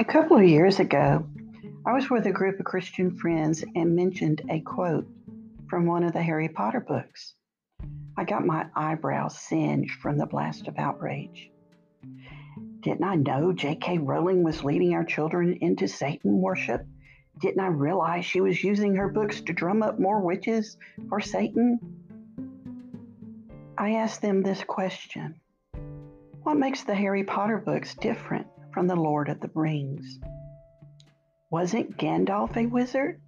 A couple of years ago, I was with a group of Christian friends and mentioned a quote from one of the Harry Potter books. I got my eyebrows singed from the blast of outrage. Didn't I know J.K. Rowling was leading our children into Satan worship? Didn't I realize she was using her books to drum up more witches for Satan? I asked them this question What makes the Harry Potter books different from the Lord of the Rings? Wasn't Gandalf a wizard?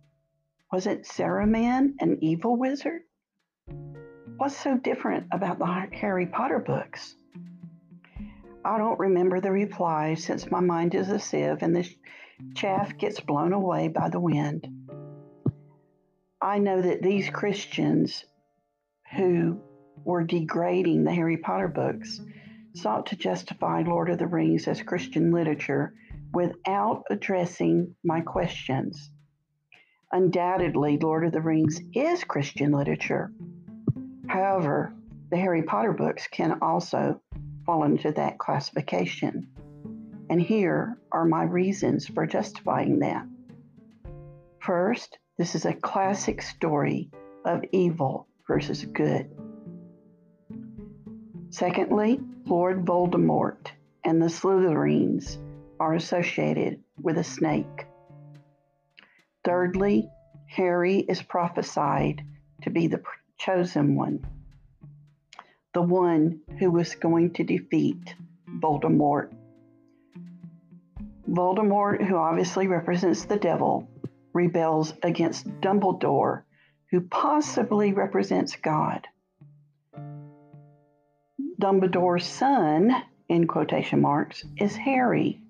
Wasn't Saruman an evil wizard? What's so different about the Harry Potter books? I don't remember the reply since my mind is a sieve and the chaff gets blown away by the wind. I know that these Christians who were degrading the Harry Potter books sought to justify Lord of the Rings as Christian literature without addressing my questions. Undoubtedly, Lord of the Rings is Christian literature. However, the Harry Potter books can also fall into that classification. And here are my reasons for justifying that. First, this is a classic story of evil versus good. Secondly, Lord Voldemort and the Slytherins are associated with a snake. Thirdly, Harry is prophesied to be the chosen one the one who was going to defeat Voldemort. Voldemort, who obviously represents the devil, rebels against Dumbledore, who possibly represents God. Dumbledore's son, in quotation marks, is Harry,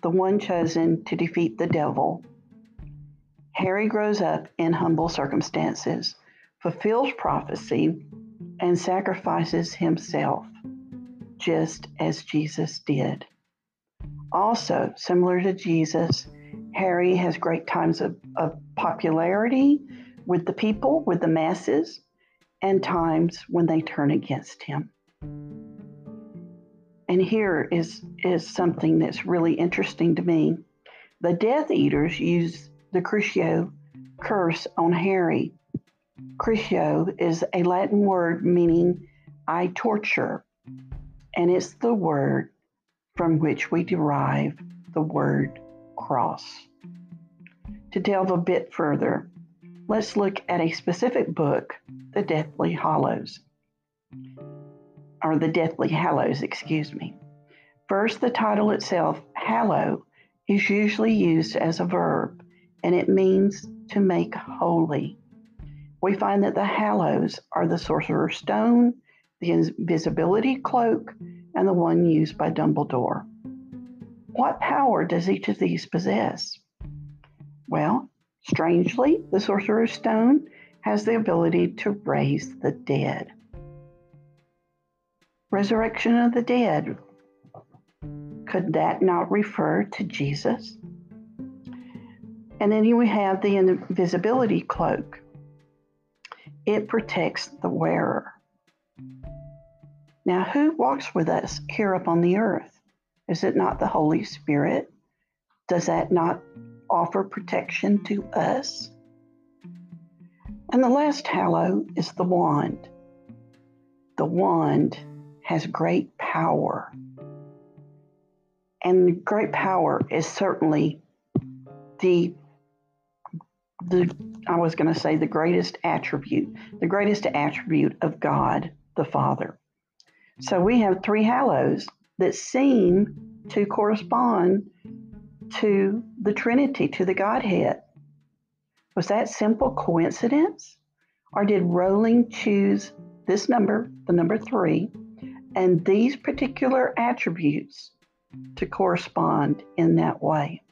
the one chosen to defeat the devil. Harry grows up in humble circumstances, fulfills prophecy, and sacrifices himself, just as Jesus did. Also, similar to Jesus, Harry has great times of, of popularity with the people, with the masses, and times when they turn against him. And here is, is something that's really interesting to me. The Death Eaters use the Crucio curse on Harry Crucio is a Latin word meaning I torture, and it's the word from which we derive the word cross. To delve a bit further, let's look at a specific book, The Deathly Hallows, or The Deathly Hallows, excuse me. First, the title itself, hallow, is usually used as a verb, and it means to make holy we find that the hallows are the sorcerer's stone, the invisibility cloak, and the one used by Dumbledore. What power does each of these possess? Well, strangely, the sorcerer's stone has the ability to raise the dead. Resurrection of the dead. Could that not refer to Jesus? And then we have the invisibility cloak. It protects the wearer. Now, who walks with us here upon the earth? Is it not the Holy Spirit? Does that not offer protection to us? And the last hallow is the wand. The wand has great power. And great power is certainly the the I was going to say the greatest attribute, the greatest attribute of God the Father. So we have three hallows that seem to correspond to the Trinity, to the Godhead. Was that simple coincidence? Or did Rowling choose this number, the number three, and these particular attributes to correspond in that way?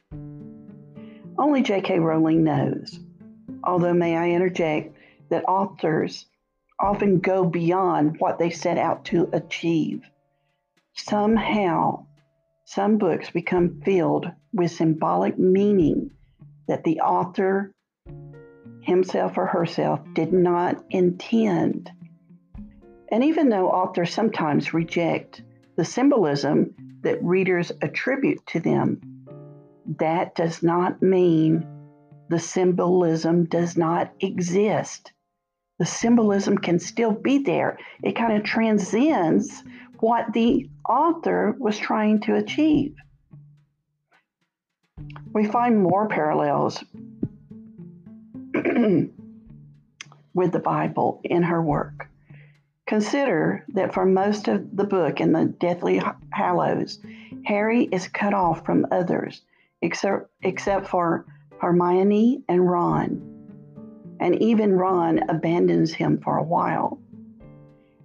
Only J.K. Rowling knows. Although, may I interject that authors often go beyond what they set out to achieve. Somehow, some books become filled with symbolic meaning that the author himself or herself did not intend. And even though authors sometimes reject the symbolism that readers attribute to them, that does not mean the symbolism does not exist. The symbolism can still be there. It kind of transcends what the author was trying to achieve. We find more parallels with the Bible in her work. Consider that for most of the book in the Deathly Hallows, Harry is cut off from others except, except for Hermione and Ron. And even Ron abandons him for a while.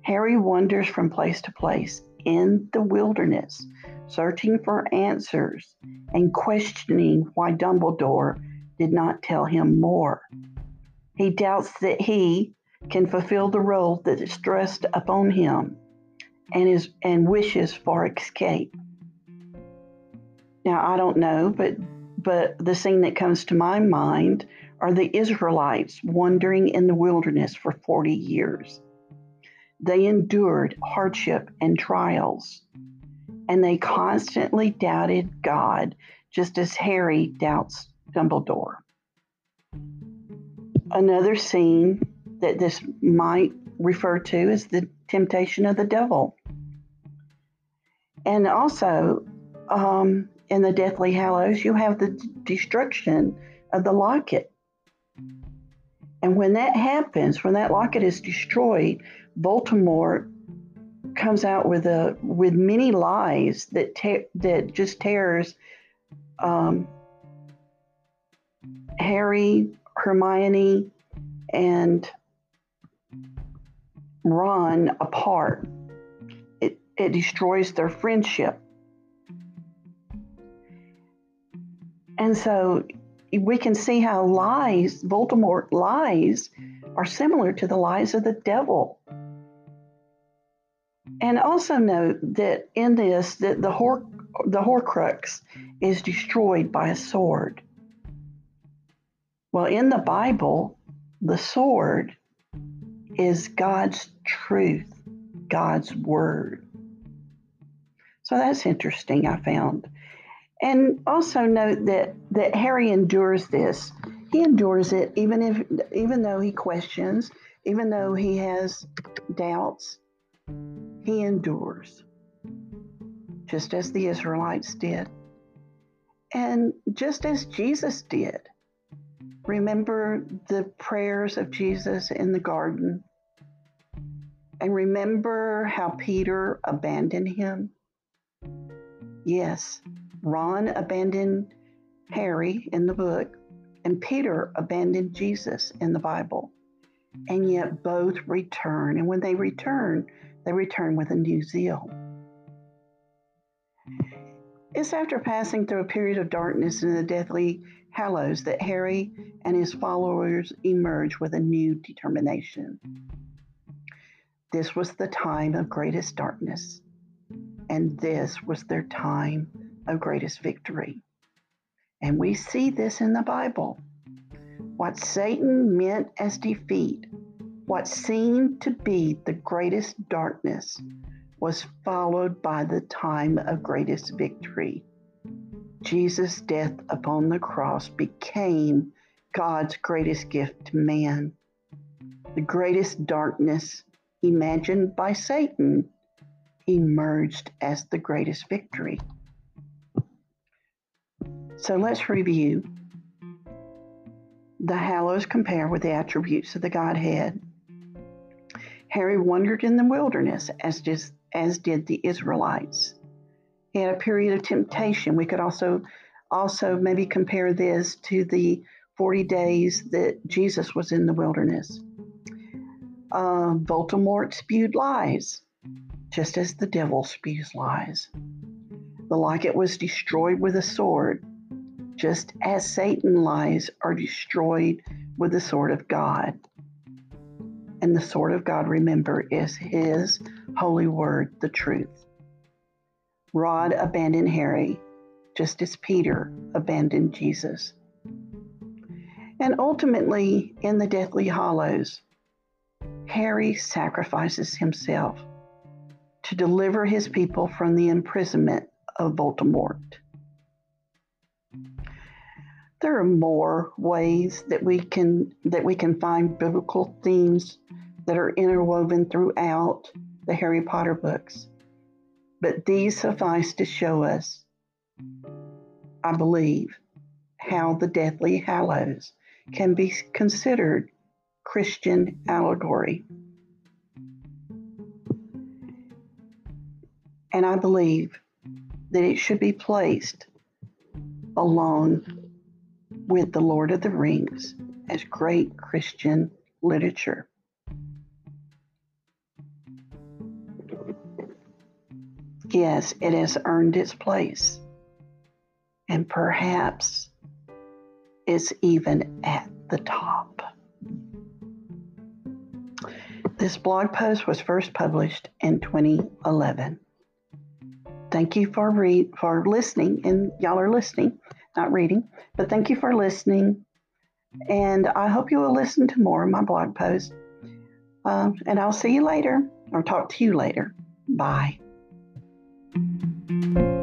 Harry wanders from place to place in the wilderness, searching for answers and questioning why Dumbledore did not tell him more. He doubts that he can fulfill the role that is thrust upon him and is and wishes for escape. Now I don't know, but but the scene that comes to my mind are the Israelites wandering in the wilderness for 40 years. They endured hardship and trials, and they constantly doubted God, just as Harry doubts Dumbledore. Another scene that this might refer to as the temptation of the devil. And also, um, in the Deathly Hallows, you have the d- destruction of the locket. And when that happens, when that locket is destroyed, Voldemort comes out with a with many lies that te- that just tears um, Harry, Hermione, and Ron apart. It, it destroys their friendship. And so we can see how lies, Voldemort lies, are similar to the lies of the devil. And also note that in this, that the, Hor- the Horcrux is destroyed by a sword. Well, in the Bible, the sword is God's truth, God's word. So that's interesting, I found. And also note that, that Harry endures this. He endures it even if even though he questions, even though he has doubts, he endures. Just as the Israelites did. And just as Jesus did. Remember the prayers of Jesus in the garden. And remember how Peter abandoned him? Yes, Ron abandoned Harry in the book, and Peter abandoned Jesus in the Bible. And yet both return. And when they return, they return with a new zeal. It's after passing through a period of darkness and the deathly hallows that Harry and his followers emerge with a new determination. This was the time of greatest darkness, and this was their time of greatest victory. And we see this in the Bible. What Satan meant as defeat, what seemed to be the greatest darkness, was followed by the time of greatest victory. Jesus' death upon the cross became God's greatest gift to man. The greatest darkness imagined by Satan emerged as the greatest victory. So let's review. The Hallows compare with the attributes of the Godhead. Harry wandered in the wilderness as, just, as did the Israelites. Had a period of temptation. We could also also maybe compare this to the 40 days that Jesus was in the wilderness. Uh, Voldemort spewed lies, just as the devil spews lies. The locket was destroyed with a sword, just as Satan lies are destroyed with the sword of God. And the sword of God, remember, is his holy word, the truth. Ron abandoned Harry, just as Peter abandoned Jesus. And ultimately, in the Deathly Hallows, Harry sacrifices himself to deliver his people from the imprisonment of Voldemort. there are more ways that we can that we can find biblical themes that are interwoven throughout the Harry Potter books. But these suffice to show us, I believe, how the Deathly Hallows can be considered Christian allegory. And I believe that it should be placed along with The Lord of the Rings as great Christian literature. Yes, it has earned its place. And perhaps it's even at the top. This blog post was first published in 2011. Thank you for read for listening, and y'all are listening, not reading, but thank you for listening. And I hope you will listen to more of my blog posts. Um, and I'll see you later, or talk to you later. Bye. Thank you.